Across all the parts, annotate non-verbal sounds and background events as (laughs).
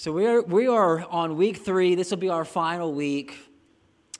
So we are, we are on week three. This will be our final week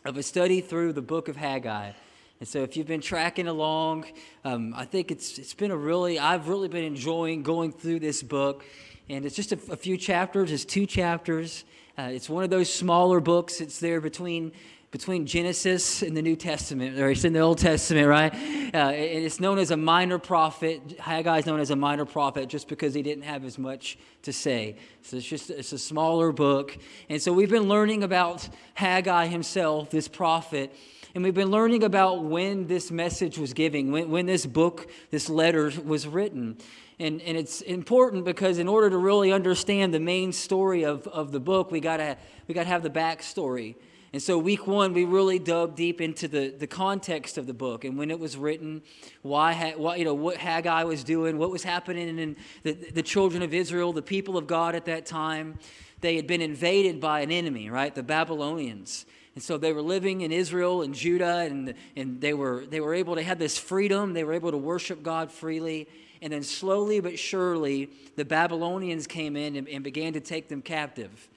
of a study through the book of Haggai. And so if you've been tracking along, um, I think it's, it's been a really, I've really been enjoying going through this book. And it's just a, a few chapters, it's two chapters. Uh, it's one of those smaller books. It's there between between Genesis and the New Testament, or it's in the Old Testament, right? Uh, it's known as a minor prophet. Haggai is known as a minor prophet just because he didn't have as much to say. So it's just it's a smaller book. And so we've been learning about Haggai himself, this prophet. And we've been learning about when this message was giving, when, when this book, this letter was written. And, and it's important because in order to really understand the main story of, of the book, we gotta we gotta have the backstory. And so, week one, we really dug deep into the, the context of the book and when it was written, why, why you know, what Haggai was doing, what was happening in the, the children of Israel, the people of God at that time. They had been invaded by an enemy, right? The Babylonians. And so they were living in Israel and Judah, and, and they, were, they were able to have this freedom. They were able to worship God freely. And then slowly but surely, the Babylonians came in and, and began to take them captive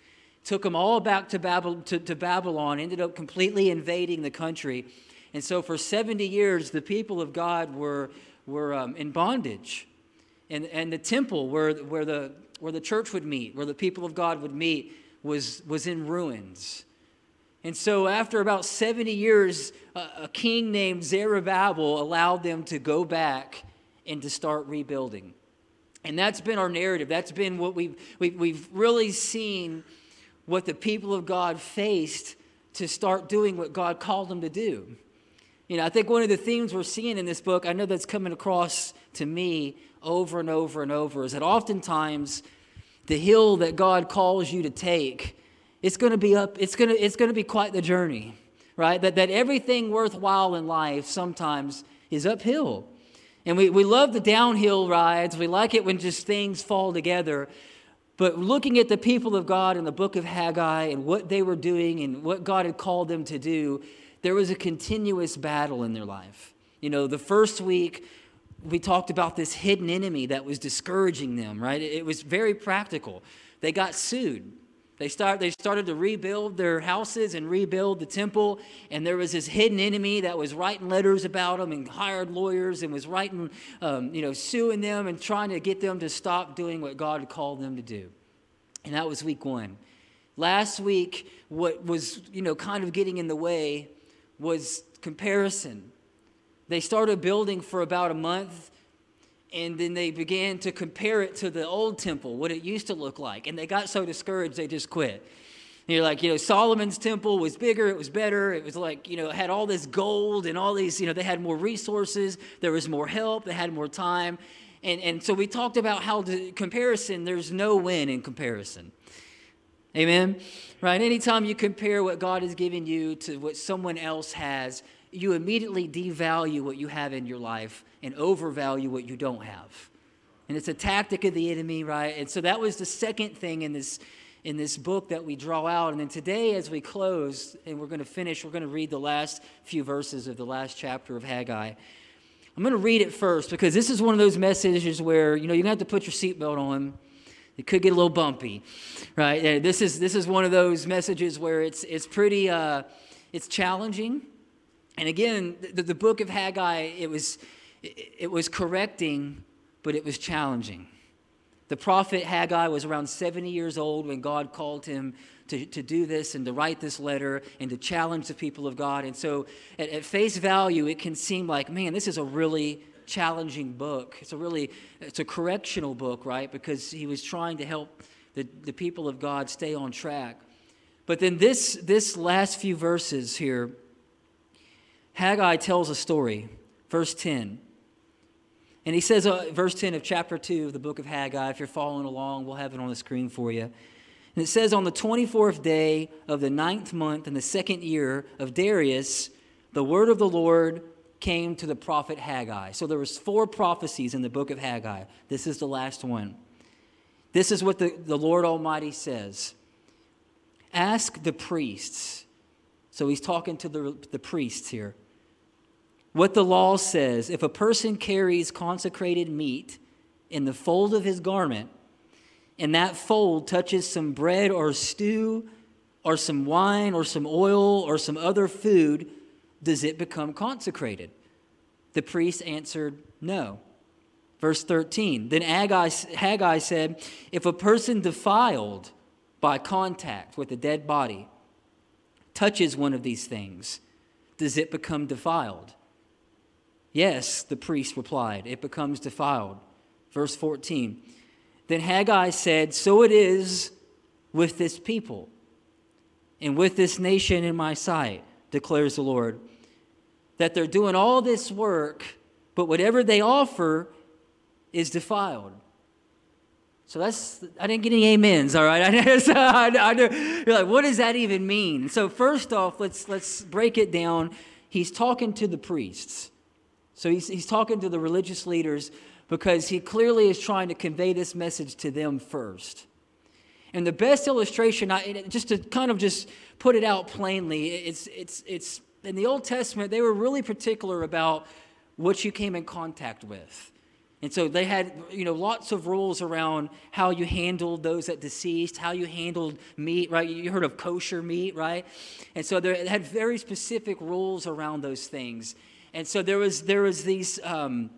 took them all back to, to, to Babylon, ended up completely invading the country. And so for 70 years, the people of God were, were um, in bondage. And, and the temple where, where, the, where the church would meet, where the people of God would meet, was, was in ruins. And so, after about 70 years, a, a king named Zerubbabel allowed them to go back and to start rebuilding. And that's been our narrative. That's been what we've, we've, we've really seen what the people of God faced to start doing what God called them to do. You know, I think one of the themes we're seeing in this book, I know that's coming across to me over and over and over, is that oftentimes the hill that God calls you to take, it's going to be up, it's going to, it's going to be quite the journey, right? That, that everything worthwhile in life sometimes is uphill. And we, we love the downhill rides. We like it when just things fall together. But looking at the people of God in the book of Haggai and what they were doing and what God had called them to do, there was a continuous battle in their life. You know, the first week, we talked about this hidden enemy that was discouraging them, right? It was very practical. They got sued. They, start, they started to rebuild their houses and rebuild the temple, and there was this hidden enemy that was writing letters about them and hired lawyers and was writing, um, you know, suing them and trying to get them to stop doing what God had called them to do. And that was week one. Last week, what was, you know, kind of getting in the way was comparison. They started building for about a month and then they began to compare it to the old temple, what it used to look like. And they got so discouraged, they just quit. And you're like, you know, Solomon's temple was bigger, it was better, it was like, you know, it had all this gold and all these, you know, they had more resources, there was more help, they had more time. And, and so we talked about how the comparison, there's no win in comparison. Amen? Right? Anytime you compare what God has given you to what someone else has, you immediately devalue what you have in your life and overvalue what you don't have. And it's a tactic of the enemy, right? And so that was the second thing in this in this book that we draw out. And then today, as we close, and we're going to finish, we're going to read the last few verses of the last chapter of Haggai. I'm going to read it first because this is one of those messages where you know you're going to have to put your seatbelt on. It could get a little bumpy, right? This is this is one of those messages where it's it's pretty uh, it's challenging. And again, the, the book of Haggai, it was it was correcting, but it was challenging. The prophet Haggai was around 70 years old when God called him to, to do this and to write this letter and to challenge the people of God. And so, at, at face value, it can seem like, man, this is a really challenging book. It's a really, it's a correctional book, right? Because he was trying to help the, the people of God stay on track. But then this, this last few verses here, Haggai tells a story. Verse 10. And he says, uh, verse 10 of chapter 2 of the book of Haggai, if you're following along, we'll have it on the screen for you. And it says, On the 24th day of the ninth month in the second year of Darius, the word of the Lord came to the prophet Haggai. So there was four prophecies in the book of Haggai. This is the last one. This is what the, the Lord Almighty says. Ask the priests. So he's talking to the, the priests here what the law says if a person carries consecrated meat in the fold of his garment, and that fold touches some bread or stew or some wine or some oil or some other food, does it become consecrated? The priest answered, No. Verse 13 Then Haggai, Haggai said, If a person defiled by contact with a dead body touches one of these things, does it become defiled? Yes, the priest replied, It becomes defiled. Verse 14 Then Haggai said, So it is with this people and with this nation in my sight, declares the Lord, that they're doing all this work, but whatever they offer is defiled. So that's, I didn't get any amens, all right? (laughs) I, so I, I, you're like, what does that even mean? So, first off, let's, let's break it down. He's talking to the priests. So, he's, he's talking to the religious leaders because he clearly is trying to convey this message to them first. And the best illustration, I, just to kind of just put it out plainly, it's, it's, it's in the Old Testament, they were really particular about what you came in contact with. And so they had, you know, lots of rules around how you handled those that deceased, how you handled meat, right? You heard of kosher meat, right? And so they had very specific rules around those things. And so there was there was these, um,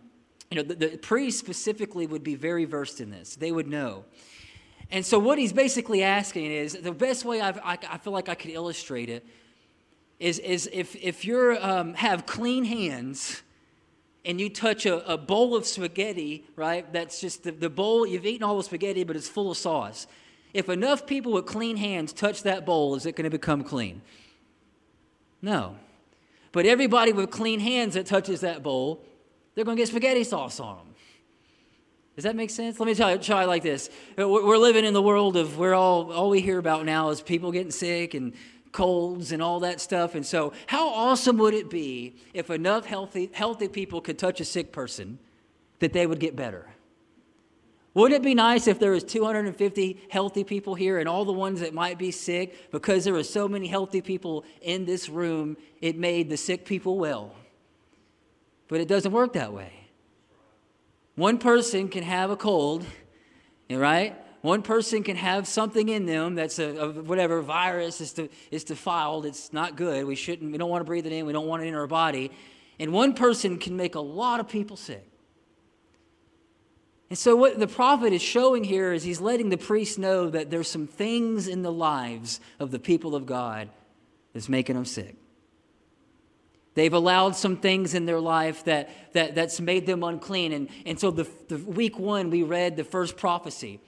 you know, the, the priests specifically would be very versed in this. They would know. And so what he's basically asking is the best way I've, i I, feel like I could illustrate it is, is if, if you um, have clean hands and you touch a, a bowl of spaghetti, right? That's just the, the bowl, you've eaten all the spaghetti, but it's full of sauce. If enough people with clean hands touch that bowl, is it going to become clean? No. But everybody with clean hands that touches that bowl, they're going to get spaghetti sauce on them. Does that make sense? Let me tell you, try like this. Uh, we're living in the world of where all, all we hear about now is people getting sick and colds and all that stuff. And so, how awesome would it be if enough healthy, healthy people could touch a sick person that they would get better? Wouldn't it be nice if there was 250 healthy people here and all the ones that might be sick, because there were so many healthy people in this room, it made the sick people well? But it doesn't work that way. One person can have a cold, right? One person can have something in them that's a, a whatever virus is, to, is defiled. It's not good. We shouldn't. We don't want to breathe it in. We don't want it in our body. And one person can make a lot of people sick. And so, what the prophet is showing here is he's letting the priest know that there's some things in the lives of the people of God that's making them sick. They've allowed some things in their life that, that, that's made them unclean. And, and so, the, the week one, we read the first prophecy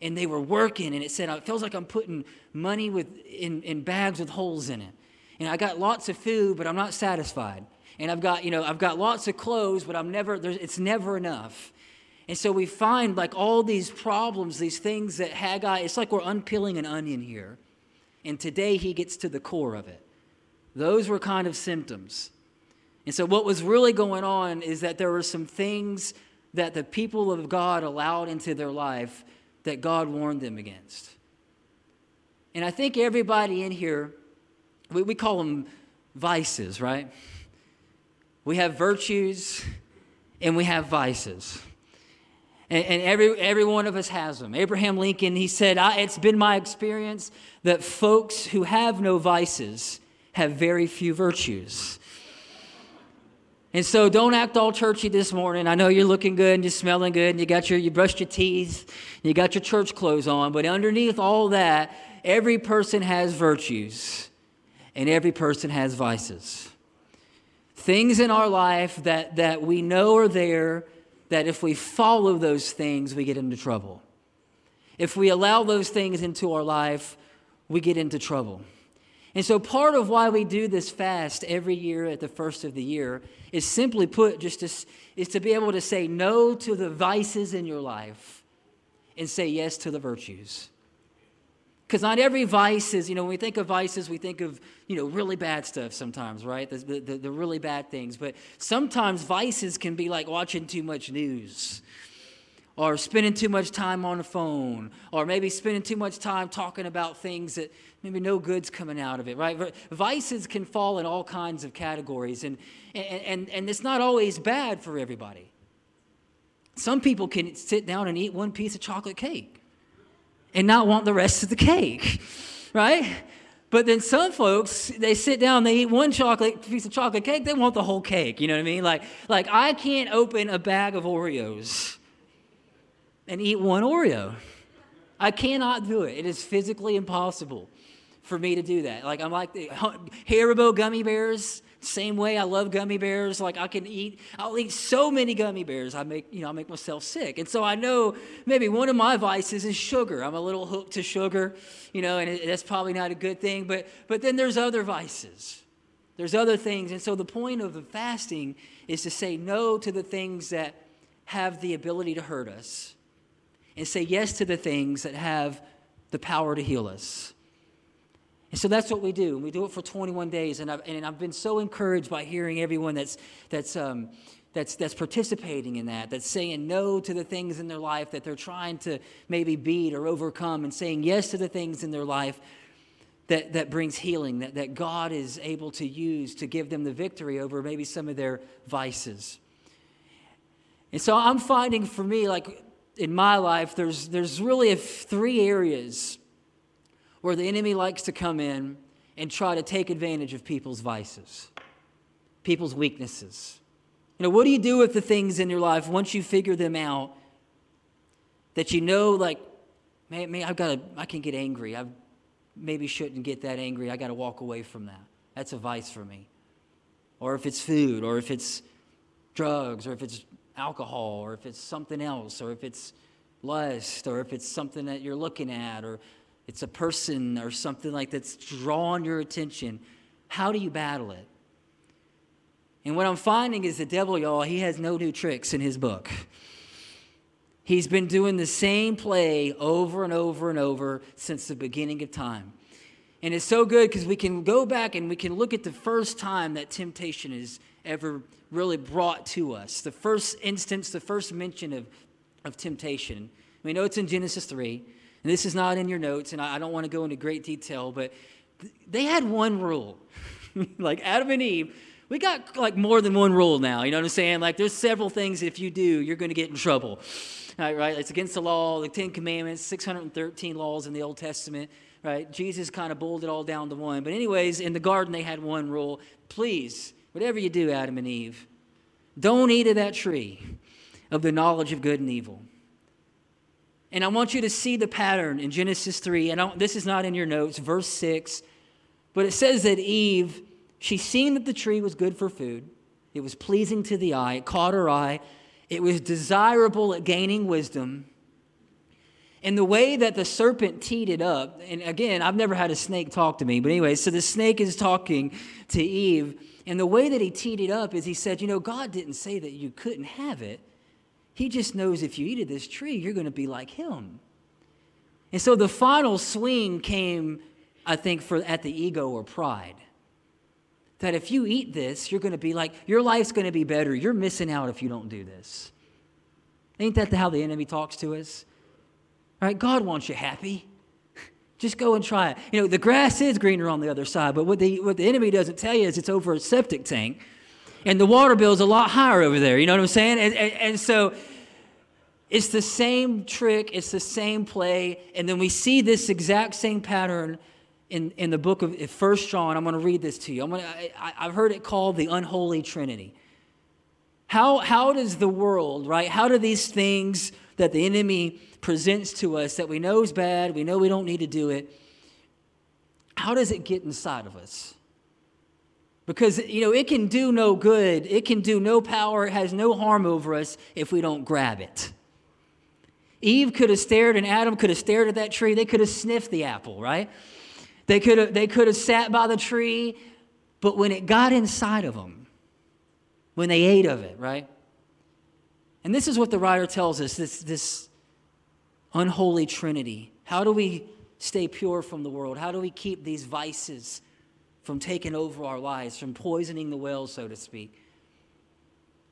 and they were working and it said it feels like i'm putting money with, in, in bags with holes in it and i got lots of food but i'm not satisfied and i've got you know i've got lots of clothes but i'm never it's never enough and so we find like all these problems these things that haggai it's like we're unpeeling an onion here and today he gets to the core of it those were kind of symptoms and so what was really going on is that there were some things that the people of god allowed into their life that God warned them against. And I think everybody in here, we, we call them vices, right? We have virtues and we have vices. And, and, every, every one of us has them. Abraham Lincoln, he said, It's been my experience that folks who have no vices have very few virtues. And so don't act all churchy this morning. I know you're looking good and you're smelling good and you got your you brushed your teeth, you got your church clothes on, but underneath all that, every person has virtues and every person has vices. Things in our life that, that we know are there, that if we follow those things, we get into trouble. If we allow those things into our life, we get into trouble. And so, part of why we do this fast every year at the first of the year is simply put, just to, is to be able to say no to the vices in your life and say yes to the virtues. Because not every vice is, you know, when we think of vices, we think of, you know, really bad stuff sometimes, right? The, the, the really bad things. But sometimes vices can be like watching too much news or spending too much time on the phone, or maybe spending too much time talking about things that maybe no good's coming out of it, right? Vices can fall in all kinds of categories, and, and, and, and it's not always bad for everybody. Some people can sit down and eat one piece of chocolate cake. And not want the rest of the cake, (laughs) right? But then some folks, they sit down, they eat one chocolate piece of chocolate cake, they want the whole cake. You know what I mean? Like, like I can't open a bag of Oreos and eat one Oreo. I cannot do it. It is physically impossible for me to do that. Like I'm like the Haribo gummy bears. Same way I love gummy bears. Like I can eat, I'll eat so many gummy bears. I make, you know, I make myself sick. And so I know maybe one of my vices is sugar. I'm a little hooked to sugar, you know, and that's probably not a good thing. But but then there's other vices. There's other things. And so the point of the fasting is to say no to the things that have the ability to hurt us and say yes to the things that have the power to heal us. And so that's what we do. And We do it for 21 days. And I've, and I've been so encouraged by hearing everyone that's, that's, um, that's, that's participating in that, that's saying no to the things in their life that they're trying to maybe beat or overcome, and saying yes to the things in their life that, that brings healing, that, that God is able to use to give them the victory over maybe some of their vices. And so I'm finding for me, like in my life, there's, there's really three areas where the enemy likes to come in and try to take advantage of people's vices, people's weaknesses. You know, what do you do with the things in your life once you figure them out that you know, like, man, man I've got to, I can get angry. I maybe shouldn't get that angry. I got to walk away from that. That's a vice for me. Or if it's food, or if it's drugs, or if it's alcohol, or if it's something else, or if it's lust, or if it's something that you're looking at, or it's a person or something like that's drawn your attention. How do you battle it? And what I'm finding is the devil, y'all, he has no new tricks in his book. He's been doing the same play over and over and over since the beginning of time. And it's so good because we can go back and we can look at the first time that temptation is ever really brought to us. The first instance, the first mention of, of temptation. We know it's in Genesis 3. And this is not in your notes, and I don't want to go into great detail, but they had one rule. (laughs) like Adam and Eve, we got like more than one rule now. You know what I'm saying? Like there's several things if you do, you're going to get in trouble. Right, right? It's against the law, the Ten Commandments, 613 laws in the Old Testament. Right? Jesus kind of boiled it all down to one. But anyways, in the garden they had one rule. Please, whatever you do, Adam and Eve, don't eat of that tree of the knowledge of good and evil. And I want you to see the pattern in Genesis 3. And this is not in your notes, verse 6. But it says that Eve, she seen that the tree was good for food. It was pleasing to the eye. It caught her eye. It was desirable at gaining wisdom. And the way that the serpent teed it up, and again, I've never had a snake talk to me, but anyway, so the snake is talking to Eve. And the way that he teed it up is he said, You know, God didn't say that you couldn't have it. He just knows if you eat of this tree, you're going to be like him. And so the final swing came, I think, for at the ego or pride. That if you eat this, you're going to be like, your life's going to be better. You're missing out if you don't do this. Ain't that how the enemy talks to us? All right, God wants you happy. (laughs) Just go and try it. You know, the grass is greener on the other side, but what the, what the enemy doesn't tell you is it's over a septic tank and the water bill is a lot higher over there. You know what I'm saying? And, and, and so it's the same trick, it's the same play, and then we see this exact same pattern in, in the book of First John. I'm going to read this to you. I'm gonna, I, I've heard it called the unholy trinity. How, how does the world, right? How do these things that the enemy presents to us that we know is bad, we know we don't need to do it, how does it get inside of us? Because, you know, it can do no good, it can do no power, it has no harm over us if we don't grab it. Eve could have stared and Adam could have stared at that tree. They could have sniffed the apple, right? They could have, they could have sat by the tree, but when it got inside of them, when they ate of it, right? And this is what the writer tells us this, this unholy trinity. How do we stay pure from the world? How do we keep these vices from taking over our lives, from poisoning the well, so to speak.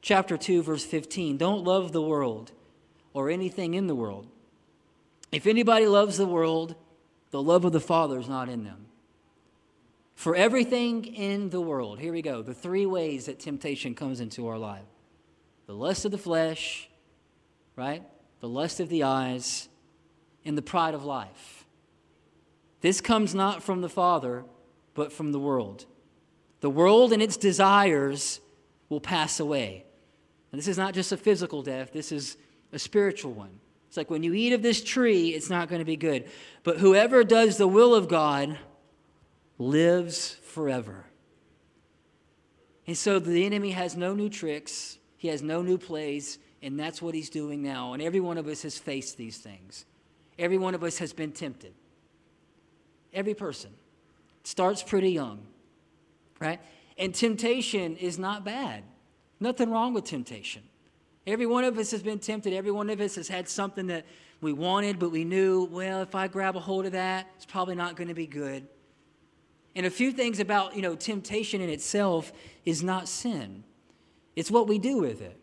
Chapter 2, verse 15 Don't love the world or anything in the world. If anybody loves the world, the love of the Father is not in them. For everything in the world, here we go, the three ways that temptation comes into our life the lust of the flesh, right? The lust of the eyes, and the pride of life. This comes not from the Father, but from the world. The world and its desires will pass away. And this is not just a physical death, this is a spiritual one. It's like when you eat of this tree, it's not going to be good. But whoever does the will of God lives forever. And so the enemy has no new tricks, he has no new plays, and that's what he's doing now. And every one of us has faced these things. Every one of us has been tempted. Every person. Starts pretty young, right? And temptation is not bad. Nothing wrong with temptation. Every one of us has been tempted. Every one of us has had something that we wanted, but we knew, well, if I grab a hold of that, it's probably not going to be good. And a few things about, you know, temptation in itself is not sin. It's what we do with it.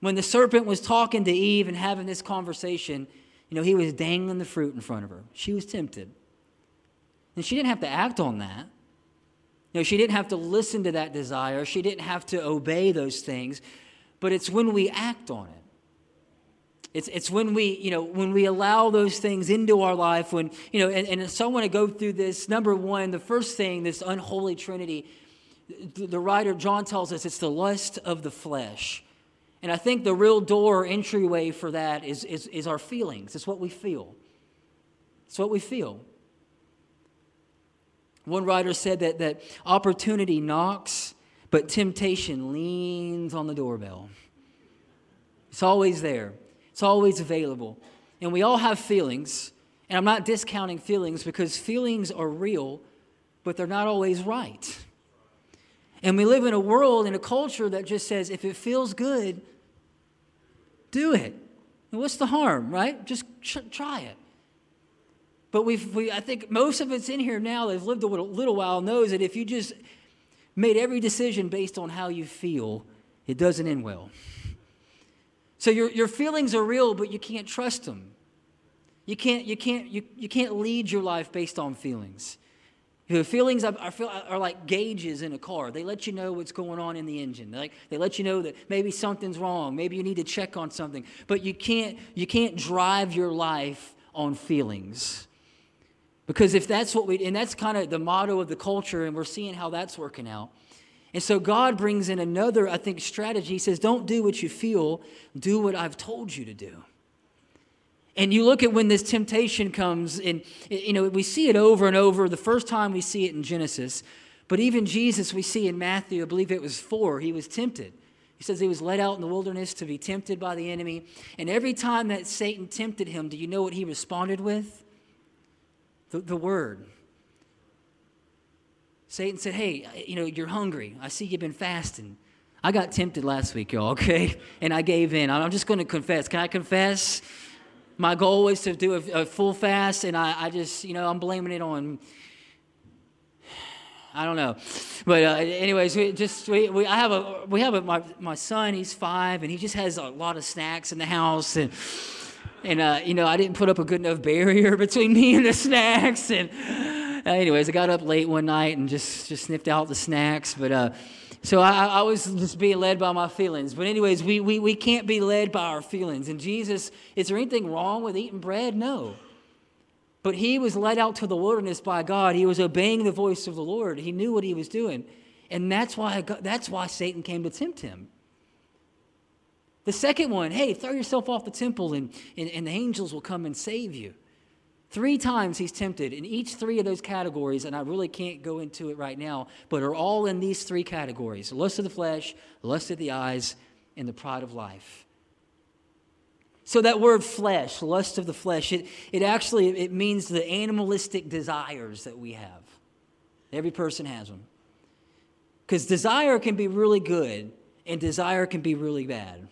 When the serpent was talking to Eve and having this conversation, you know, he was dangling the fruit in front of her. She was tempted. And she didn't have to act on that. You know, she didn't have to listen to that desire. She didn't have to obey those things. But it's when we act on it. It's, it's when we, you know, when we allow those things into our life, when, you know, and, and so I want to go through this. Number one, the first thing, this unholy trinity, the, the writer John tells us it's the lust of the flesh. And I think the real door entryway for that is, is, is our feelings. It's what we feel. It's what we feel. One writer said that, that opportunity knocks, but temptation leans on the doorbell. It's always there. It's always available. And we all have feelings. And I'm not discounting feelings because feelings are real, but they're not always right. And we live in a world, in a culture that just says, if it feels good, do it. And what's the harm, right? Just try it. But we've, we, I think most of us in here now that have lived a little, little while knows that if you just made every decision based on how you feel, it doesn't end well. So your, your feelings are real, but you can't trust them. You can't, you, can't, you, you can't lead your life based on feelings. The feelings are, are, are, like gauges in a car. They let you know what's going on in the engine. Like, they let you know that maybe something's wrong. Maybe you need to check on something. But you can't, you can't drive your life on feelings. Because if that's what we, and that's kind of the motto of the culture, and we're seeing how that's working out. And so God brings in another, I think, strategy. He says, Don't do what you feel, do what I've told you to do. And you look at when this temptation comes, and you know, we see it over and over. The first time we see it in Genesis, but even Jesus, we see in Matthew, I believe it was four, he was tempted. He says he was led out in the wilderness to be tempted by the enemy. And every time that Satan tempted him, do you know what he responded with? The, the word. Satan said, Hey, you know, you're hungry. I see you've been fasting. I got tempted last week, y'all, (laughs) okay? And I gave in. I'm just going to confess. Can I confess? My goal was to do a, a full fast, and I, I, just, you know, I'm blaming it on. (sighs) I don't know, but uh, anyways, we just we, we I have a we have a my my son. He's five, and he just has a lot of snacks in the house, and and uh, you know I didn't put up a good enough barrier (laughs) between me and the snacks, and uh, anyways, I got up late one night and just, just sniffed out the snacks. But uh, so I, I, was just being led by my feelings. But, anyways, we, we, we can't be led by our feelings. And Jesus, is there anything wrong with eating bread? No. But he was led out to the wilderness by God. He was obeying the voice of the Lord. He knew what he was doing. And that's why, that's why Satan came to tempt him. The second one, hey, throw yourself off the temple and, and, and the angels will come and save you. Three times he's tempted in each three of those categories, and I really can't go into it right now, but are all in these three categories lust of the flesh, lust of the eyes, and the pride of life. So that word flesh, lust of the flesh, it, it actually it means the animalistic desires that we have. Every person has them. Because desire can be really good, and desire can be really bad.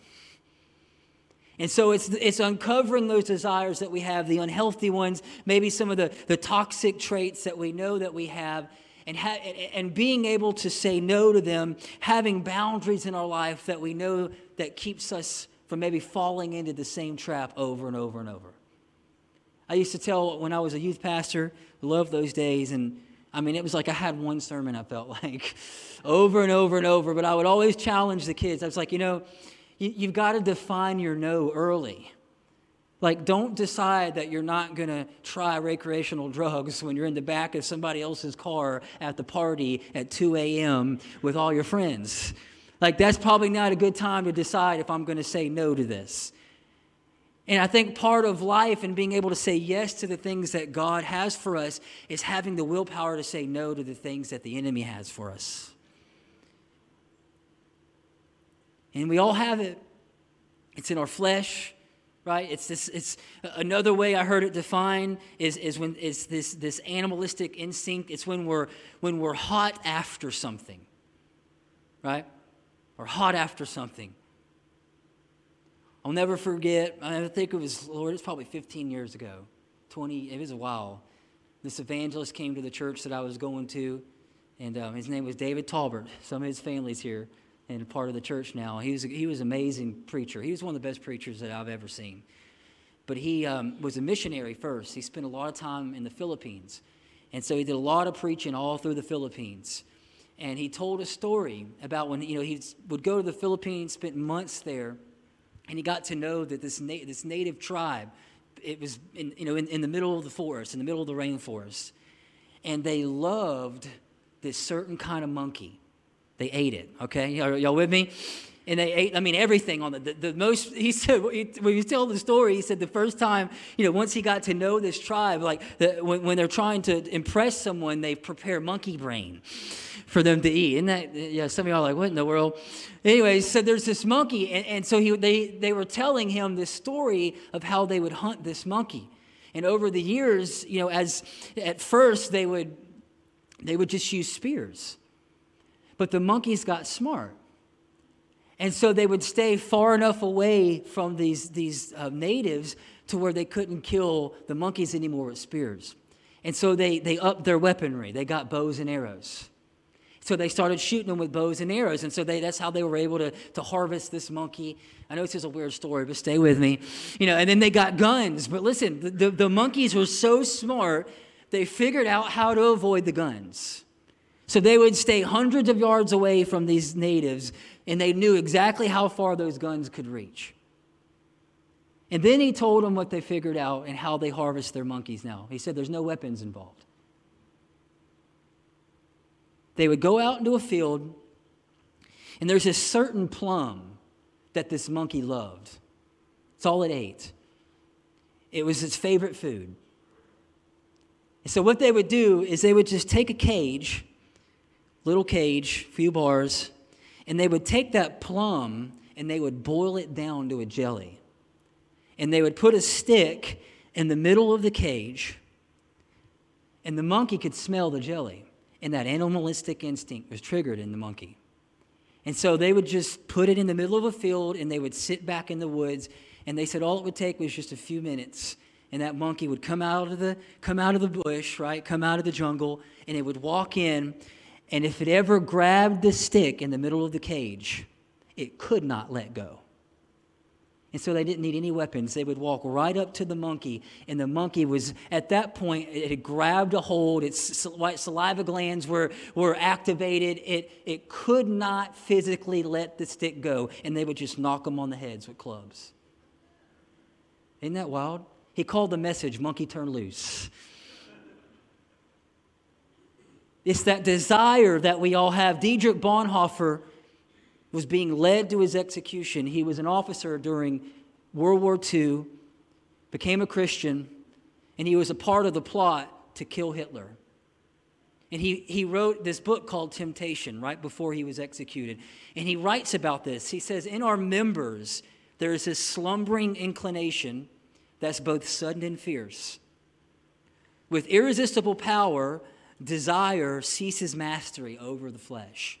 And so it's, it's uncovering those desires that we have, the unhealthy ones, maybe some of the, the toxic traits that we know that we have, and, ha- and being able to say no to them, having boundaries in our life that we know that keeps us from maybe falling into the same trap over and over and over. I used to tell when I was a youth pastor, loved those days, and I mean, it was like I had one sermon, I felt (laughs) like, over and over and over, but I would always challenge the kids. I was like, you know, you, have got to define your no early. Like, don't decide that you're not going to try recreational drugs when you're in the back of somebody else's car at the party at 2 a.m. with all your friends. Like, that's probably not a good time to decide if I'm going to say no to this. And I think part of life and being able to say yes to the things that God has for us is having the willpower to say no to the things that the enemy has for us. And we all have it. It's in our flesh, right? It's this. It's another way I heard it defined is is when it's this this animalistic instinct. It's when we're when we're hot after something, right? Or hot after something. I'll never forget. I think it was Lord. It's probably 15 years ago, 20. It was a while. This evangelist came to the church that I was going to, and um, his name was David Talbert. Some of his family's here and part of the church now. He was, he was an amazing preacher. He was one of the best preachers that I've ever seen. But he um, was a missionary first. He spent a lot of time in the Philippines. And so he did a lot of preaching all through the Philippines. And he told a story about when you know he would go to the Philippines, spent months there, and he got to know that this, na- this native tribe, it was in, you know, in, in the middle of the forest, in the middle of the rainforest. And they loved this certain kind of monkey. They ate it, okay? Are y'all with me? And they ate, I mean, everything on the, the, the most, (laughs) he said, when he told the story, he said the first time, you know, once he got to know this tribe, like the, when, when they're trying to impress someone, they prepare monkey brain for them to eat. Isn't that, yeah, some of y'all are like, what in the world? Anyway, so there's this monkey, and, and so he, they, they were telling him this story of how they would hunt this monkey. And over the years, you know, as at first they would, they would just use spears. But the monkeys got smart. And so they would stay far enough away from these, these uh, natives to where they couldn't kill the monkeys anymore with spears. And so they, they upped their weaponry. They got bows and arrows. So they started shooting them with bows and arrows. And so they, that's how they were able to, to harvest this monkey. I know this is a weird story, but stay with me. You know, and then they got guns. But listen, the, the, the monkeys were so smart, they figured out how to avoid the guns. So they would stay hundreds of yards away from these natives, and they knew exactly how far those guns could reach. And then he told them what they figured out and how they harvest their monkeys now. He said there's no weapons involved. They would go out into a field, and there's a certain plum that this monkey loved. It's all it ate. It was its favorite food. So, what they would do is they would just take a cage little cage, few bars, and they would take that plum and they would boil it down to a jelly. And they would put a stick in the middle of the cage, and the monkey could smell the jelly. And that animalistic instinct was triggered in the monkey. And so they would just put it in the middle of a field and they would sit back in the woods. And they said all it would take was just a few minutes. And that monkey would come out of the, come out of the bush, right? Come out of the jungle, and it would walk in and if it ever grabbed the stick in the middle of the cage, it could not let go. And so they didn't need any weapons. They would walk right up to the monkey, and the monkey was, at that point, it had grabbed a hold. Its saliva glands were, were activated. It, it could not physically let the stick go, and they would just knock them on the heads with clubs. Isn't that wild? He called the message, Monkey Turn Loose. It's that desire that we all have. Dietrich Bonhoeffer was being led to his execution. He was an officer during World War II, became a Christian, and he was a part of the plot to kill Hitler. And he, he wrote this book called Temptation right before he was executed. And he writes about this. He says, In our members, there is this slumbering inclination that's both sudden and fierce. With irresistible power, desire ceases mastery over the flesh.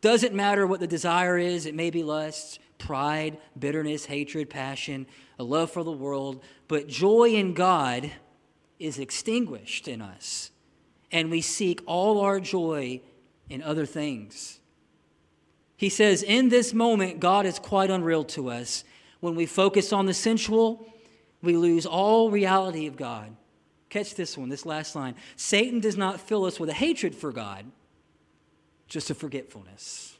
Doesn't matter what the desire is, it may be lust, pride, bitterness, hatred, passion, a love for the world, but joy in God is extinguished in us, and we seek all our joy in other things. He says, In this moment, God is quite unreal to us. When we focus on the sensual, we lose all reality of God. Catch this one, this last line. Satan does not fill us with a hatred for God, just a forgetfulness.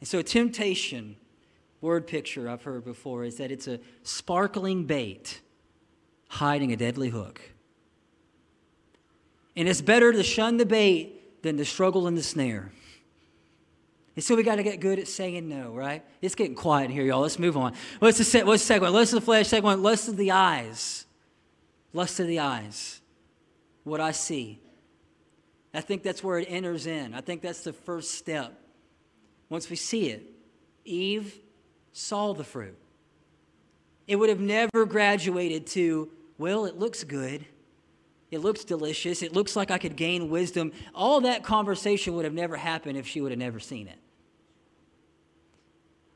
And so, a temptation, word picture I've heard before is that it's a sparkling bait hiding a deadly hook. And it's better to shun the bait than to struggle in the snare. And so we got to get good at saying no, right? It's getting quiet here, y'all. Let's move on. What's the, what's the second one? Lust of the flesh. Second one, lust of the eyes. Lust of the eyes. What I see. I think that's where it enters in. I think that's the first step. Once we see it, Eve saw the fruit. It would have never graduated to, well, it looks good. It looks delicious. It looks like I could gain wisdom. All that conversation would have never happened if she would have never seen it.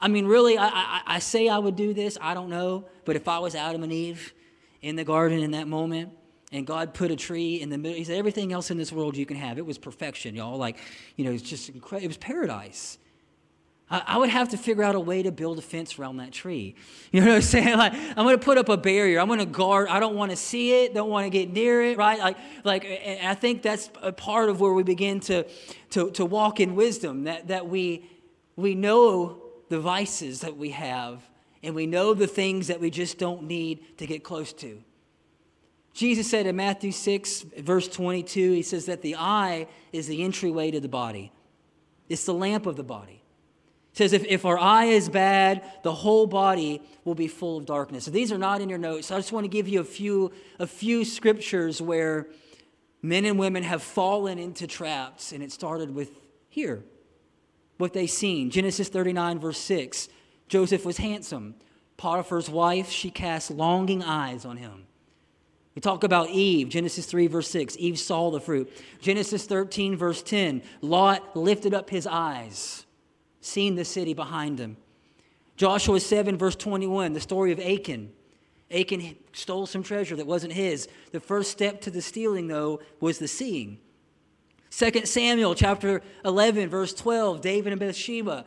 I mean, really, I, I, I, say I would do this. I don't know. But if I was Adam and Eve in the garden in that moment, and God put a tree in the middle, He said, everything else in this world you can have. It was perfection, y'all. Like, you know, it's just incredible. It was paradise. I, I would have to figure out a way to build a fence around that tree. (laughs) You know what I'm saying? Like, I'm going to put up a barrier. I'm going to guard. I don't want to see it. Don't want to get near it. Right? Like, like. I think that's a part of where we begin to, to, to walk in wisdom. That that we we know the vices that we have, and we know the things that we just don't need to get close to. Jesus said in Matthew 6, verse 22, he says that the eye is the entryway to the body, it's the lamp of the body. It says if, if our eye is bad, the whole body will be full of darkness. So these are not in your notes. I just want to give you a few, a few scriptures where men and women have fallen into traps, and it started with here what they seen. Genesis 39, verse 6. Joseph was handsome. Potiphar's wife, she cast longing eyes on him. We talk about Eve, Genesis 3, verse 6. Eve saw the fruit. Genesis 13, verse 10. Lot lifted up his eyes, seeing the city behind him. Joshua 7, verse 21, the story of Achan. Achan stole some treasure that wasn't his. The first step to the stealing, though, was the seeing. 2 Samuel chapter 11, verse 12, David and Bathsheba.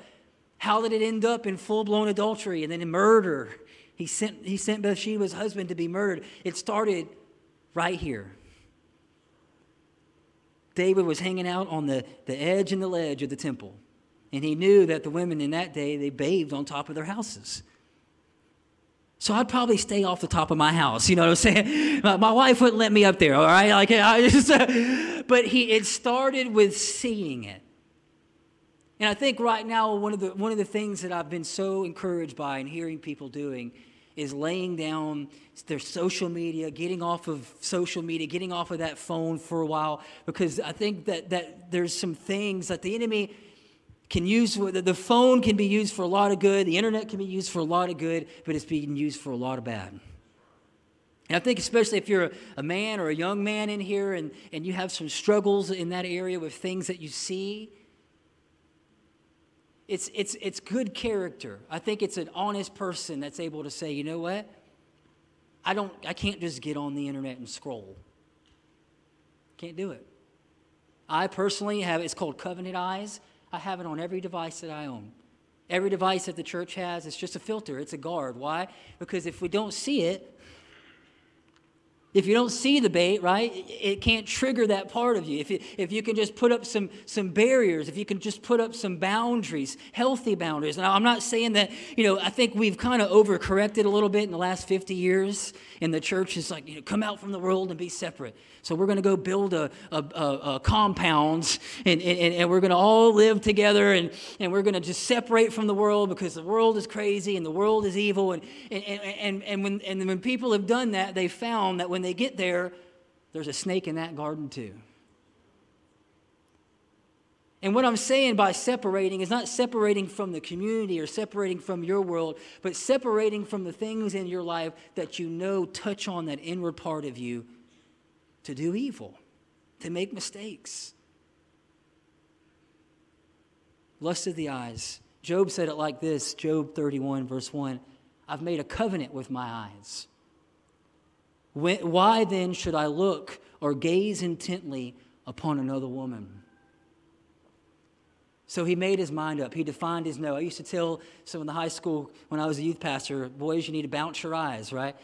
How did it end up in full blown adultery and then in murder? He sent, he sent Bathsheba's husband to be murdered. It started right here. David was hanging out on the, the edge and the ledge of the temple. And he knew that the women in that day, they bathed on top of their houses. So I'd probably stay off the top of my house. You know what I'm saying? (laughs) My, my wife wouldn't let me up there. All right, like I just. (laughs) But he it started with seeing it, and I think right now one of the one of the things that I've been so encouraged by and hearing people doing is laying down their social media, getting off of social media, getting off of that phone for a while, because I think that that there's some things that the enemy can use the phone can be used for a lot of good the internet can be used for a lot of good but it's being used for a lot of bad and i think especially if you're a, a man or a young man in here and, and you have some struggles in that area with things that you see it's, it's, it's good character i think it's an honest person that's able to say you know what i don't i can't just get on the internet and scroll can't do it i personally have it's called covenant eyes I have it on every device that I own. Every device that the church has, it's just a filter, it's a guard. Why? Because if we don't see it, if you don't see the bait, right, it can't trigger that part of you. If you, if you can just put up some, some barriers, if you can just put up some boundaries, healthy boundaries. Now, I'm not saying that, you know, I think we've kind of overcorrected a little bit in the last 50 years, and the church is like, you know, come out from the world and be separate. So we're going to go build a, a, a, a compounds, and, and, and we're going to all live together, and, and we're going to just separate from the world because the world is crazy and the world is evil. And, and, and, and, when, and when people have done that, they found that when when they get there, there's a snake in that garden too. And what I'm saying by separating is not separating from the community or separating from your world, but separating from the things in your life that you know touch on that inward part of you to do evil, to make mistakes. Lust of the eyes. Job said it like this Job 31, verse 1 I've made a covenant with my eyes. Why then should I look or gaze intently upon another woman? So he made his mind up. He defined his no. I used to tell some in the high school when I was a youth pastor, boys, you need to bounce your eyes, right?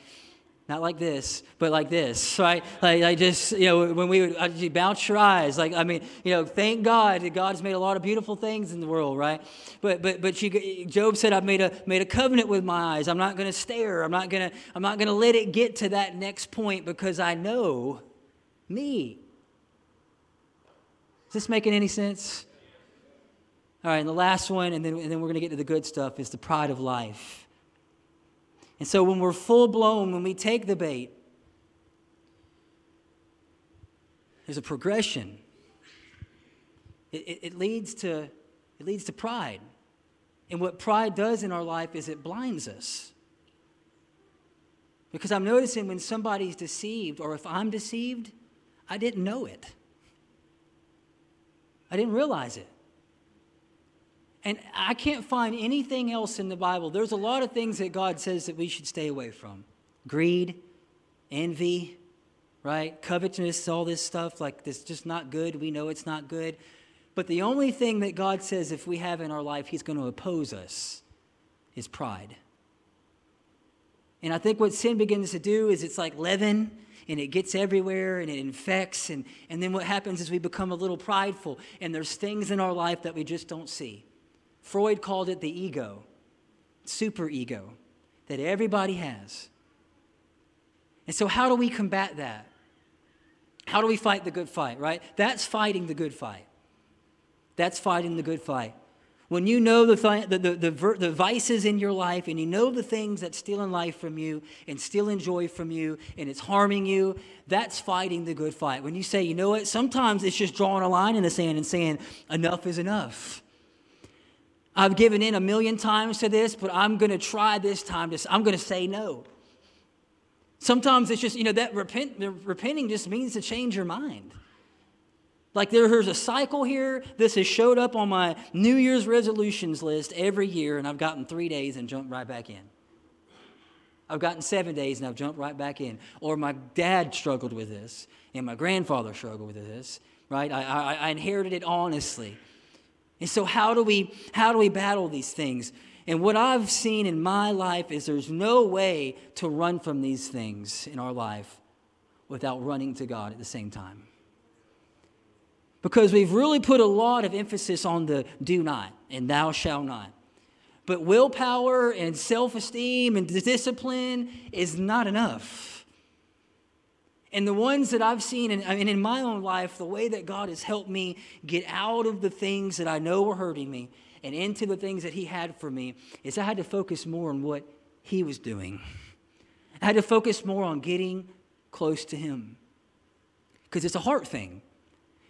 Not like this, but like this, right? Like I just, you know, when we would uh, you bounce your eyes, like I mean, you know, thank God that God has made a lot of beautiful things in the world, right? But but but she, Job said, I've made a made a covenant with my eyes. I'm not going to stare. I'm not going to I'm not going to let it get to that next point because I know me. Is this making any sense? All right, and the last one, and then, and then we're going to get to the good stuff, is the pride of life. And so when we're full blown, when we take the bait, there's a progression. It, it, it, leads to, it leads to pride. And what pride does in our life is it blinds us. Because I'm noticing when somebody's deceived, or if I'm deceived, I didn't know it. I didn't realize it. And I can't find anything else in the Bible. There's a lot of things that God says that we should stay away from greed, envy, right? Covetousness, all this stuff. Like, this just not good. We know it's not good. But the only thing that God says if we have in our life, He's going to oppose us is pride. And I think what sin begins to do is it's like leaven and it gets everywhere and it infects. And, and then what happens is we become a little prideful and there's things in our life that we just don't see. Freud called it the ego, super ego, that everybody has. And so, how do we combat that? How do we fight the good fight, right? That's fighting the good fight. That's fighting the good fight. When you know the, the, the, the, the vices in your life and you know the things that stealing life from you and stealing joy from you and it's harming you, that's fighting the good fight. When you say, you know what, sometimes it's just drawing a line in the sand and saying, enough is enough. I've given in a million times to this, but I'm going to try this time. To, I'm going to say no. Sometimes it's just, you know, that repent, repenting just means to change your mind. Like there's a cycle here. This has showed up on my New Year's resolutions list every year, and I've gotten three days and jumped right back in. I've gotten seven days and I've jumped right back in. Or my dad struggled with this, and my grandfather struggled with this, right? I, I, I inherited it honestly. And so how do we how do we battle these things? And what I've seen in my life is there's no way to run from these things in our life without running to God at the same time. Because we've really put a lot of emphasis on the do not and thou shalt not. But willpower and self esteem and discipline is not enough. And the ones that I've seen, and, and in my own life, the way that God has helped me get out of the things that I know were hurting me and into the things that He had for me, is I had to focus more on what He was doing. I had to focus more on getting close to Him. Because it's a heart thing.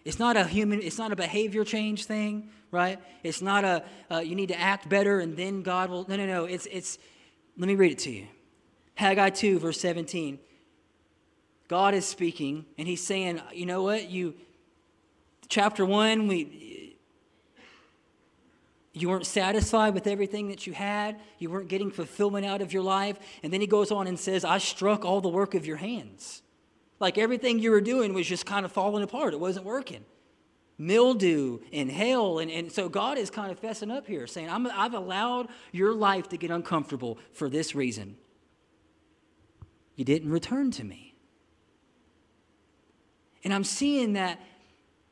It's not a human, it's not a behavior change thing, right? It's not a, uh, you need to act better and then God will, no, no, no. It's, it's, let me read it to you. Haggai 2, verse 17. God is speaking, and He's saying, you know what? You, chapter one, we, you weren't satisfied with everything that you had. You weren't getting fulfillment out of your life. And then He goes on and says, I struck all the work of your hands. Like everything you were doing was just kind of falling apart, it wasn't working. Mildew and hail. And, and so God is kind of fessing up here, saying, i I've allowed your life to get uncomfortable for this reason. You didn't return to me. And I'm seeing that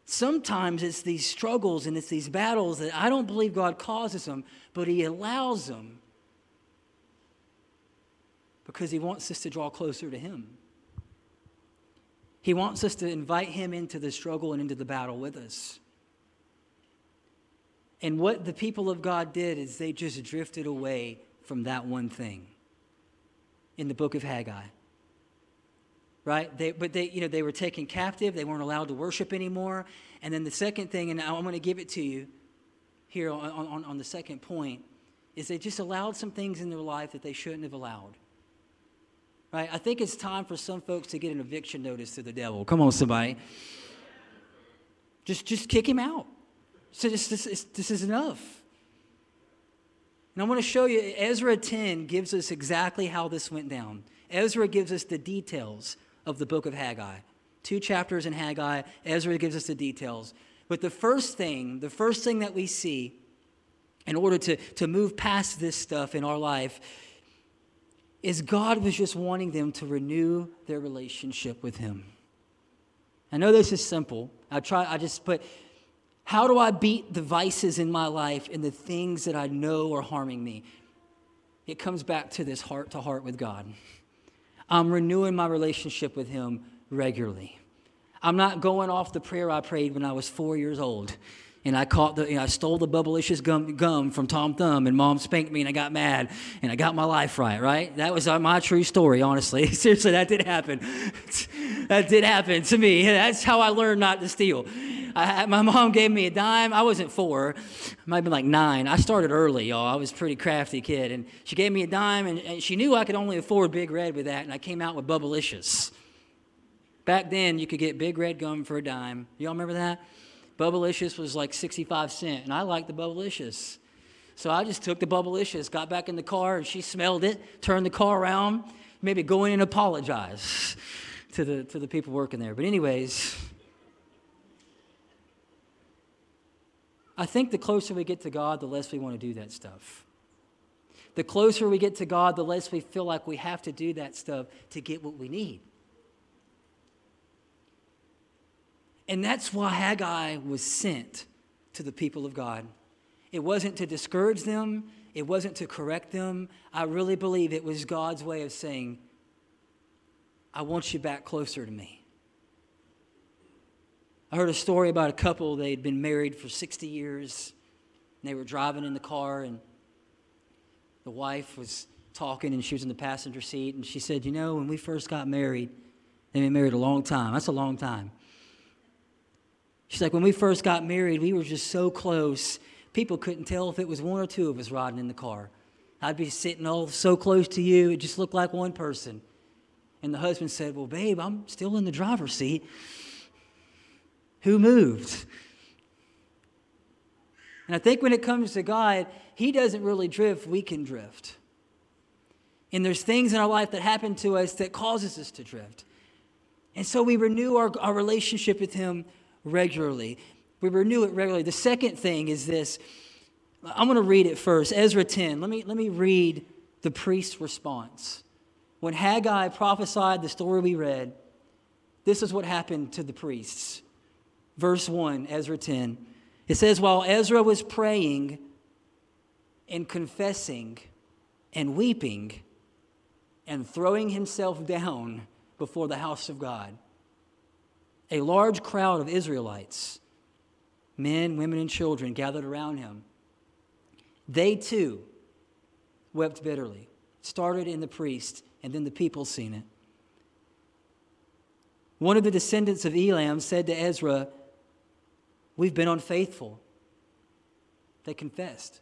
sometimes it's these struggles and it's these battles that I don't believe God causes them, but He allows them because He wants us to draw closer to Him. He wants us to invite Him into the struggle and into the battle with us. And what the people of God did is they just drifted away from that one thing in the book of Haggai right? They, but they, you know, they were taken captive. They weren't allowed to worship anymore. And then the second thing, and I'm going to give it to you here on, on, on the second point, is they just allowed some things in their life that they shouldn't have allowed. Right? I think it's time for some folks to get an eviction notice to the devil. Come on, somebody. Just, just kick him out. So this, this, this is enough. And I want to show you, Ezra 10 gives us exactly how this went down. Ezra gives us the details of the book of Haggai. Two chapters in Haggai, Ezra gives us the details. But the first thing, the first thing that we see in order to, to move past this stuff in our life is God was just wanting them to renew their relationship with Him. I know this is simple. I try, I just put, how do I beat the vices in my life and the things that I know are harming me? It comes back to this heart to heart with God. I'm renewing my relationship with Him regularly. I'm not going off the prayer I prayed when I was four years old. And I caught the, you know, I stole the Bubblicious gum, gum from Tom Thumb, and Mom spanked me, and I got mad, and I got my life right. Right? That was uh, my true story, honestly. (laughs) Seriously, that did happen. (laughs) that did happen to me. (laughs) That's how I learned not to steal. I, my mom gave me a dime. I wasn't four, I might have been like nine. I started early, y'all. I was a pretty crafty kid, and she gave me a dime, and, and she knew I could only afford Big Red with that, and I came out with Bubblicious. Back then, you could get Big Red gum for a dime. Y'all remember that? Bubblicious was like 65 cents, and I liked the Bubblicious. So I just took the Bubblicious, got back in the car, and she smelled it, turned the car around, maybe go in and apologize (laughs) to the, to the people working there. But, anyways, I think the closer we get to God, the less we want to do that stuff. The closer we get to God, the less we feel like we have to do that stuff to get what we need. And that's why Haggai was sent to the people of God. It wasn't to discourage them, it wasn't to correct them. I really believe it was God's way of saying, I want you back closer to me. I heard a story about a couple, they'd been married for 60 years, and they were driving in the car, and the wife was talking, and she was in the passenger seat, and she said, You know, when we first got married, they've been married a long time. That's a long time. She's like, when we first got married, we were just so close. People couldn't tell if it was one or two of us riding in the car. I'd be sitting all so close to you, it just looked like one person. And the husband said, Well, babe, I'm still in the driver's seat. Who moved? And I think when it comes to God, He doesn't really drift, we can drift. And there's things in our life that happen to us that causes us to drift. And so we renew our, our relationship with Him regularly. We renew it regularly. The second thing is this. I'm going to read it first. Ezra 10. Let me, let me read the priest's response. When Haggai prophesied the story we read, this is what happened to the priests. Verse 1, Ezra 10. It says, While Ezra was praying and confessing and weeping and throwing himself down before the house of God, a large crowd of Israelites, men, women, and children, gathered around him. They too wept bitterly. Started in the priest, and then the people seen it. One of the descendants of Elam said to Ezra, We've been unfaithful. They confessed.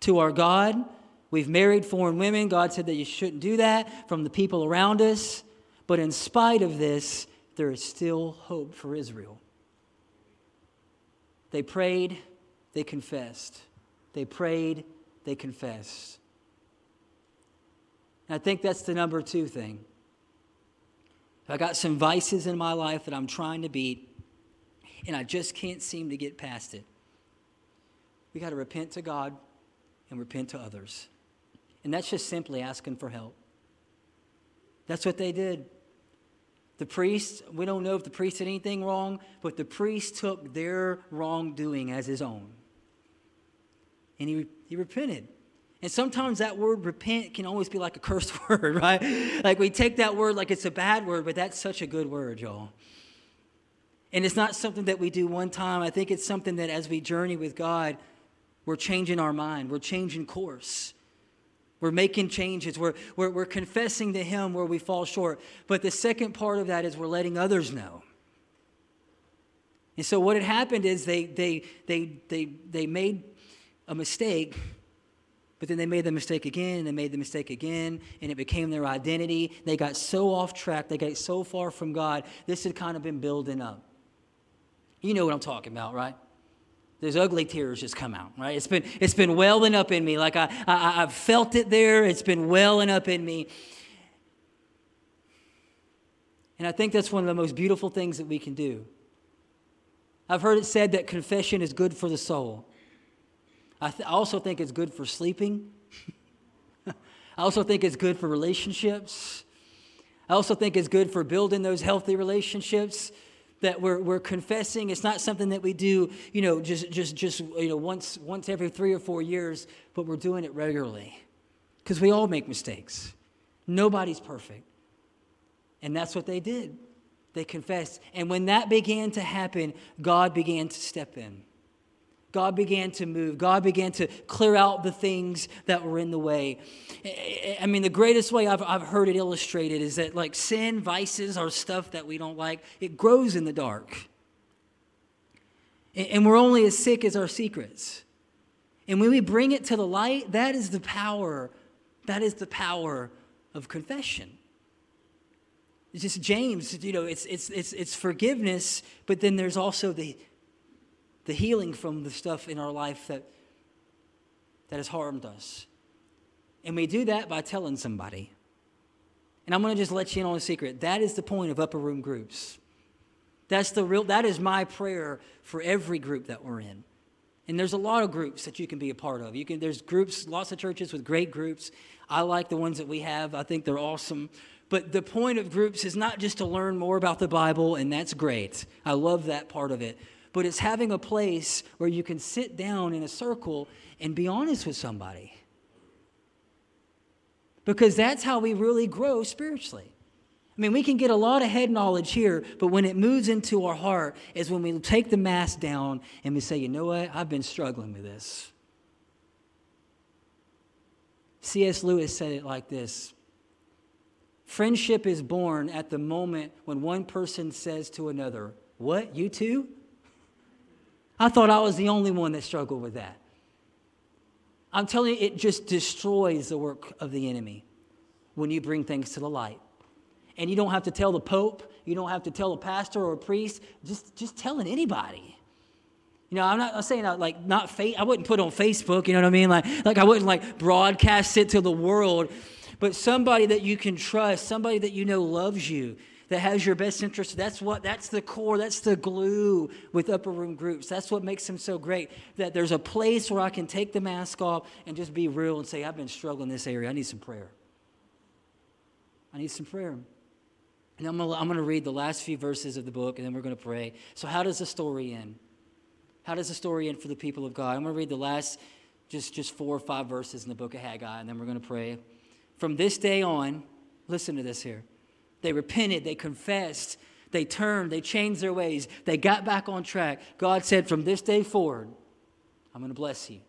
To our God, we've married foreign women. God said that you shouldn't do that from the people around us. But in spite of this, there is still hope for Israel. They prayed, they confessed. They prayed, they confessed. And I think that's the number two thing. I got some vices in my life that I'm trying to beat, and I just can't seem to get past it. We got to repent to God and repent to others. And that's just simply asking for help. That's what they did. The priest, we don't know if the priest did anything wrong, but the priest took their wrongdoing as his own. And he, he repented. And sometimes that word repent can always be like a (laughs) cursed word, right? Like we take that word like it's a bad word, but that's such a good word, y'all. And it's not something that we do one time. I think it's something that as we journey with God, we're changing our mind, we're changing course. We're making changes. We're, we're, we're confessing to Him where we fall short. But the second part of that is we're letting others know. And so what had happened is they, they, they, they, they made a mistake, but then they made the mistake again, and they made the mistake again, and it became their identity. They got so off track, they got so far from God. This had kind of been building up. You know what I'm talking about, right? Those ugly tears just come out, right? It's been, it's been welling up in me. Like I, I, I've felt it there. It's been welling up in me. And I think that's one of the most beautiful things that we can do. I've heard it said that confession is good for the soul. I th- also think it's good for sleeping. (laughs) I also think it's good for relationships. I also think it's good for building those healthy relationships that we're, we're confessing. It's not something that we do, you know, just, just, just, you know, once, once every three or four years, but we're doing it regularly because we all make mistakes. Nobody's perfect. And that's what they did. They confessed. And when that began to happen, God began to step in. God began to move. God began to clear out the things that were in the way. I mean, the greatest way I've, I've heard it illustrated is that, like, sin, vices, are stuff that we don't like, it grows in the dark. And we're only as sick as our secrets. And when we bring it to the light, that is the power. That is the power of confession. It's just James, you know, it's, it's, it's, it's forgiveness, but then there's also the, the healing from the stuff in our life that, that has harmed us. And we do that by telling somebody. And I'm going to just let you in on a secret. That is the point of upper room groups. That's the real that is my prayer for every group that we're in. And there's a lot of groups that you can be a part of. You can there's groups, lots of churches with great groups. I like the ones that we have. I think they're awesome. But the point of groups is not just to learn more about the Bible, and that's great. I love that part of it but it's having a place where you can sit down in a circle and be honest with somebody. Because that's how we really grow spiritually. I mean, we can get a lot of head knowledge here, but when it moves into our heart is when we take the mask down and we say, you know what? I've been struggling with this. C.S. Lewis said it like this Friendship is born at the moment when one person says to another, What, you too? I thought I was the only one that struggled with that. I'm telling you, it just destroys the work of the enemy when you bring things to the light. And you don't have to tell the Pope, you don't have to tell a pastor or a priest, just, just telling anybody. You know, I'm not I'm saying uh, like not fa- I wouldn't put on Facebook, you know what I mean? Like, like I wouldn't like broadcast it to the world, but somebody that you can trust, somebody that you know loves you, that has your best interest. That's what that's the core, that's the glue with upper room groups. That's what makes them so great. That there's a place where I can take the mask off and just be real and say, I've been struggling in this area. I need some prayer. I need some prayer. And I'm gonna, I'm gonna read the last few verses of the book and then we're gonna pray. So, how does the story end? How does the story end for the people of God? I'm gonna read the last just, just four or five verses in the book of Haggai, and then we're gonna pray. From this day on, listen to this here. They repented, they confessed, they turned, they changed their ways, they got back on track. God said, From this day forward, I'm going to bless you.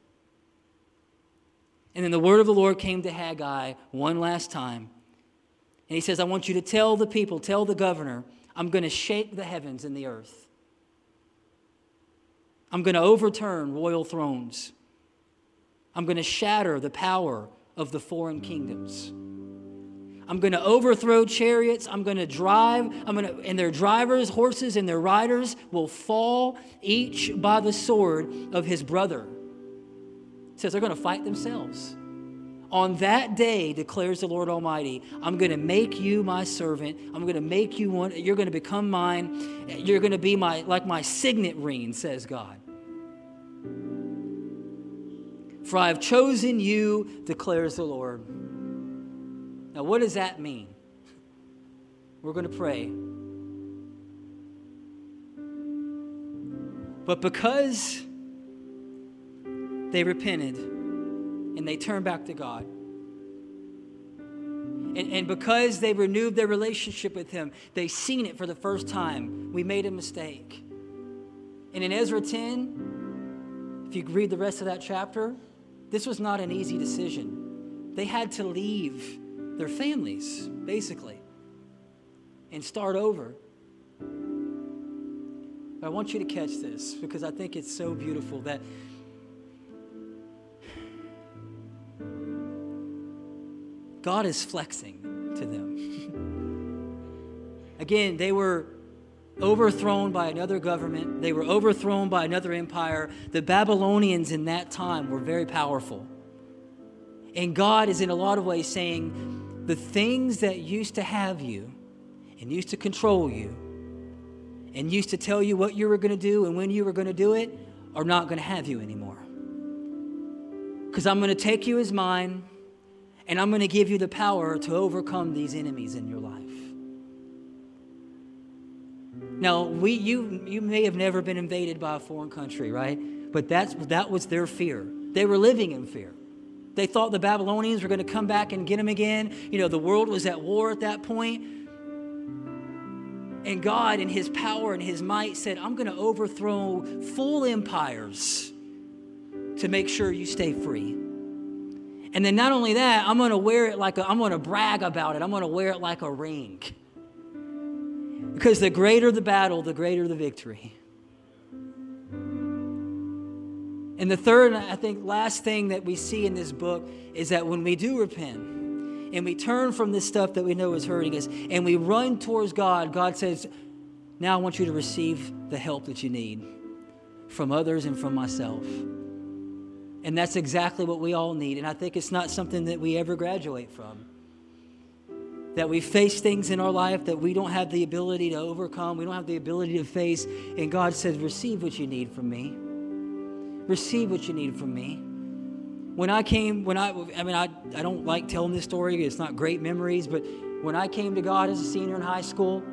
And then the word of the Lord came to Haggai one last time. And he says, I want you to tell the people, tell the governor, I'm going to shake the heavens and the earth. I'm going to overturn royal thrones. I'm going to shatter the power of the foreign kingdoms. I'm going to overthrow chariots. I'm going to drive. I'm going to, and their drivers, horses, and their riders will fall each by the sword of his brother. It says they're going to fight themselves. On that day, declares the Lord Almighty, I'm going to make you my servant. I'm going to make you one. You're going to become mine. You're going to be my like my signet ring, says God. For I have chosen you, declares the Lord. Now, what does that mean? We're going to pray. But because they repented and they turned back to God, and, and, because they renewed their relationship with Him, they seen it for the first time. We made a mistake. And in Ezra 10, if you read the rest of that chapter, this was not an easy decision. They had to leave their families, basically, and start over. But I want you to catch this because I think it's so beautiful that God is flexing to them. (laughs) Again, they were overthrown by another government, they were overthrown by another empire. The Babylonians in that time were very powerful. And God is in a lot of ways saying, the things that used to have you and used to control you and used to tell you what you were going to do and when you were going to do it are not going to have you anymore. Because I'm going to take you as mine and I'm going to give you the power to overcome these enemies in your life. Now, we, you, you may have never been invaded by a foreign country, right? But that's, that was their fear. They were living in fear. They thought the Babylonians were going to come back and get them again. You know, the world was at war at that point. And God, in His power and His might, said, I'm going to overthrow full empires to make sure you stay free. And then not only that, I'm going to wear it like a, I'm going to brag about it. I'm going to wear it like a ring. Because the greater the battle, the greater the victory. And the third, I think, last thing that we see in this book is that when we do repent and we turn from this stuff that we know is hurting us and we run towards God, God says, Now I want you to receive the help that you need from others and from myself. And that's exactly what we all need. And I think it's not something that we ever graduate from. That we face things in our life that we don't have the ability to overcome, we don't have the ability to face. And God says, Receive what you need from me receive what you need from me. When I came, when I, I mean, I, I don't like telling this story, it's not great memories, but when I came to God as a senior in high school,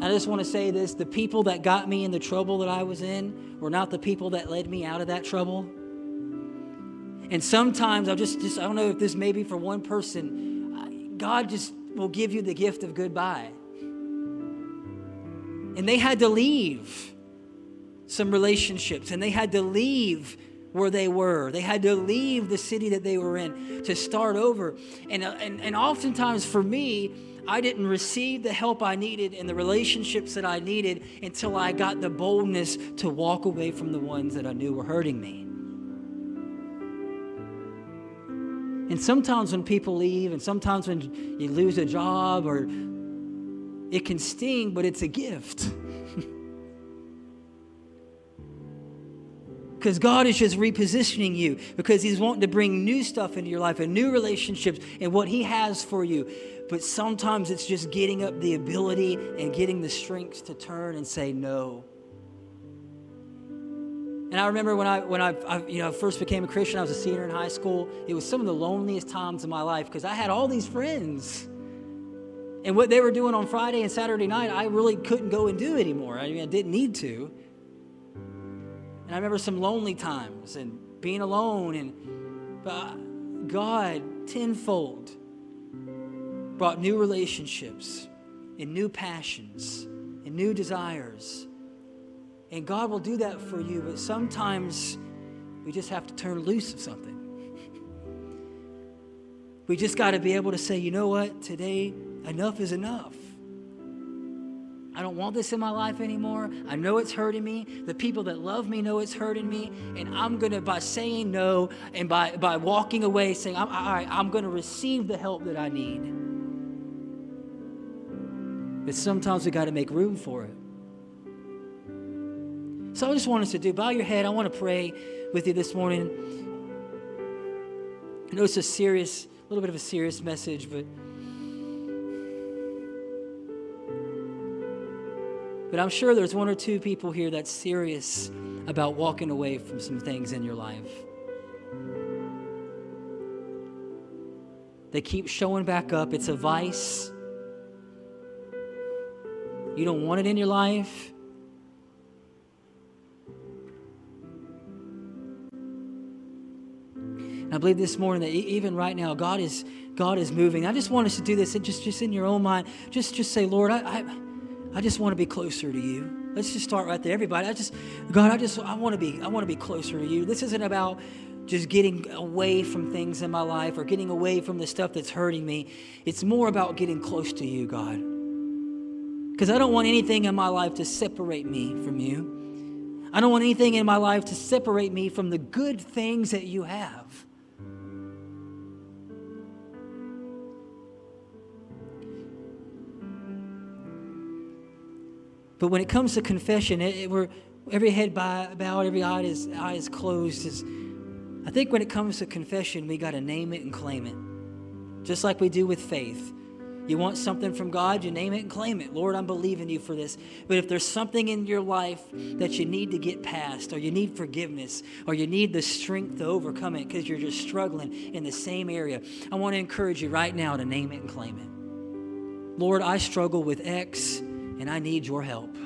I just want to say this the people that got me in the trouble that I was in were not the people that led me out of that trouble. And sometimes I'll just, just I don't know if this may be for one person, God just will give you the gift of goodbye. And they had to leave some relationships and they had to leave where they were. They had to leave the city that they were in to start over. And, uh, and, and oftentimes for me, I didn't receive the help I needed and the relationships that I needed until I got the boldness to walk away from the ones that I knew were hurting me. And sometimes when people leave, and sometimes when you lose a job, or it can sting, but it's a gift. Because God is just repositioning you because He's wanting to bring new stuff into your life and new relationships and what He has for you. But sometimes it's just getting up the ability and getting the strength to turn and say no. And I remember when I when I, I, you know first became a Christian, I was a senior in high school. It was some of the loneliest times of my life because I had all these friends. And what they were doing on Friday and Saturday night, I really couldn't go and do anymore. I mean, I didn't need to. And I remember some lonely times and being alone. And but God, tenfold, brought new relationships and new passions and new desires. And God will do that for you, but sometimes we just have to turn loose of something. We just got to be able to say, you know what, today enough is enough. I don't want this in my life anymore. I know it's hurting me. The people that love me know it's hurting me. And I'm going to, by saying no and by, by walking away, saying, I'm, all right, I'm going to receive the help that I need. But sometimes we got to make room for it. So I just want us to do, bow your head. I want to pray with you this morning. I know it's a serious, a little bit of a serious message, but. But I'm sure there's one or two people here that's serious about walking away from some things in your life. They keep showing back up. It's a vice. You don't want it in your life. And I believe this morning that even right now, God is God is moving. I just want us to do this just, just in your own mind. Just just say, Lord, I, I I just want to be closer to you. Let's just start right there. Everybody, I just, God, I just, I want to be, I want to be closer to you. This isn't about just getting away from things in my life or getting away from the stuff that's hurting me. It's more about getting close to you, God. Because I don't want anything in my life to separate me from you. I don't want anything in my life to separate me from the good things that you have. But when it comes to confession, it, it, we're every head bowed, every eye is, eye is closed. I think when it comes to confession, we got to name it and claim it, just like we do with faith. You want something from God, you name it and claim it. Lord, I'm believing you for this. But if there's something in your life that you need to get past, or you need forgiveness, or you need the strength to overcome it because you're just struggling in the same area, I want to encourage you right now to name it and claim it. Lord, I struggle with X and I need your help.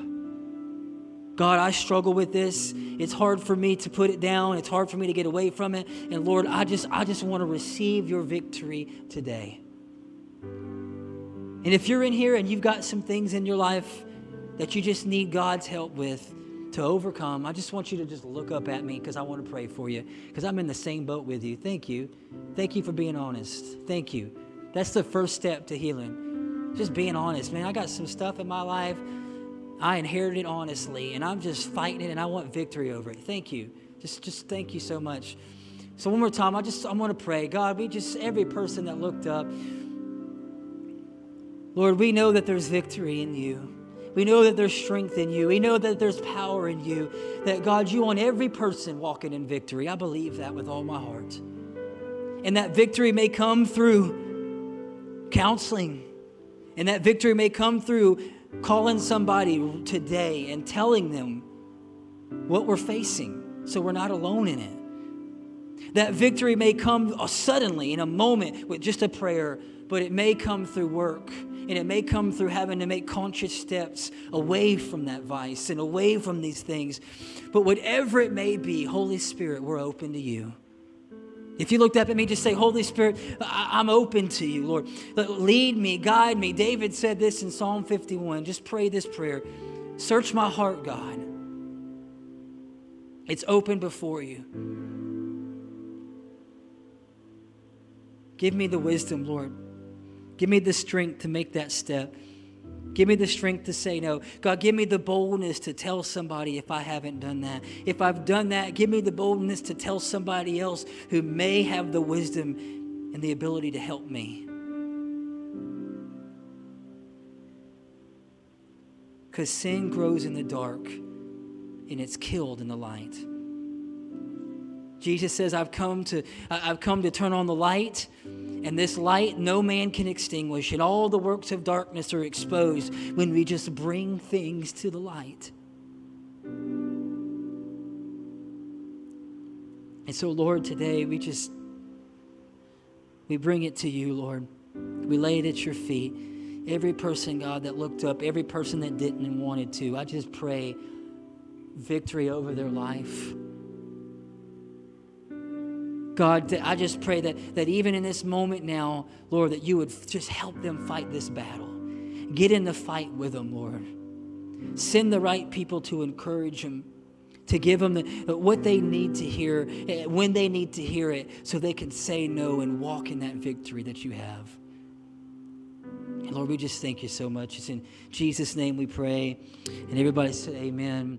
God, I struggle with this. It's hard for me to put it down. It's hard for me to get away from it. And Lord, I just I just want to receive your victory today. And if you're in here and you've got some things in your life that you just need God's help with to overcome, I just want you to just look up at me because I want to pray for you because I'm in the same boat with you. Thank you. Thank you for being honest. Thank you. That's the first step to healing. Just being honest, man. I got some stuff in my life. I inherited honestly, and I'm just fighting it, and I want victory over it. Thank you. Just, just thank you so much. So one more time, I just I want to pray. God, we just every person that looked up, Lord, we know that there's victory in you. We know that there's strength in you. We know that there's power in you. That, God, you want every person walking in victory. I believe that with all my heart. And that victory may come through counseling. And that victory may come through calling somebody today and telling them what we're facing so we're not alone in it. That victory may come uh, suddenly in a moment with just a prayer, but it may come through work and it may come through having to make conscious steps away from that vice and away from these things. But whatever it may be, Holy Spirit, we're open to you. If you looked up at me, just say, Holy Spirit, I- am open to you, Lord. Lead me, guide me. David said this in Psalm 51. Just pray this prayer Search my heart, God. It's open before you. Give me the wisdom, Lord. Give me the strength to make that step. Give me the strength to say no. God, give me the boldness to tell somebody if I haven't done that. If I've done that, give me the boldness to tell somebody else who may have the wisdom and the ability to help me. Because sin grows in the dark and it's killed in the light. Jesus says, I've come to, I've come to turn on the light and this light no man can extinguish, and all the works of darkness are exposed when we just bring things to the light. And so, Lord, today we just we bring it to you, Lord. We lay it at your feet. Every person, God, that looked up, every person that didn't and wanted to, I just pray victory over their life. God, I just pray that, that even in this moment now, Lord, that you would just help them fight this battle. Get in the fight with them, Lord. Send the right people to encourage them, to give them the, what they need to hear, eh, when they need to hear it, so they can say no and walk in that victory that you have. And Lord, we just thank you so much. It's in Jesus' name we pray. And everybody said, Amen.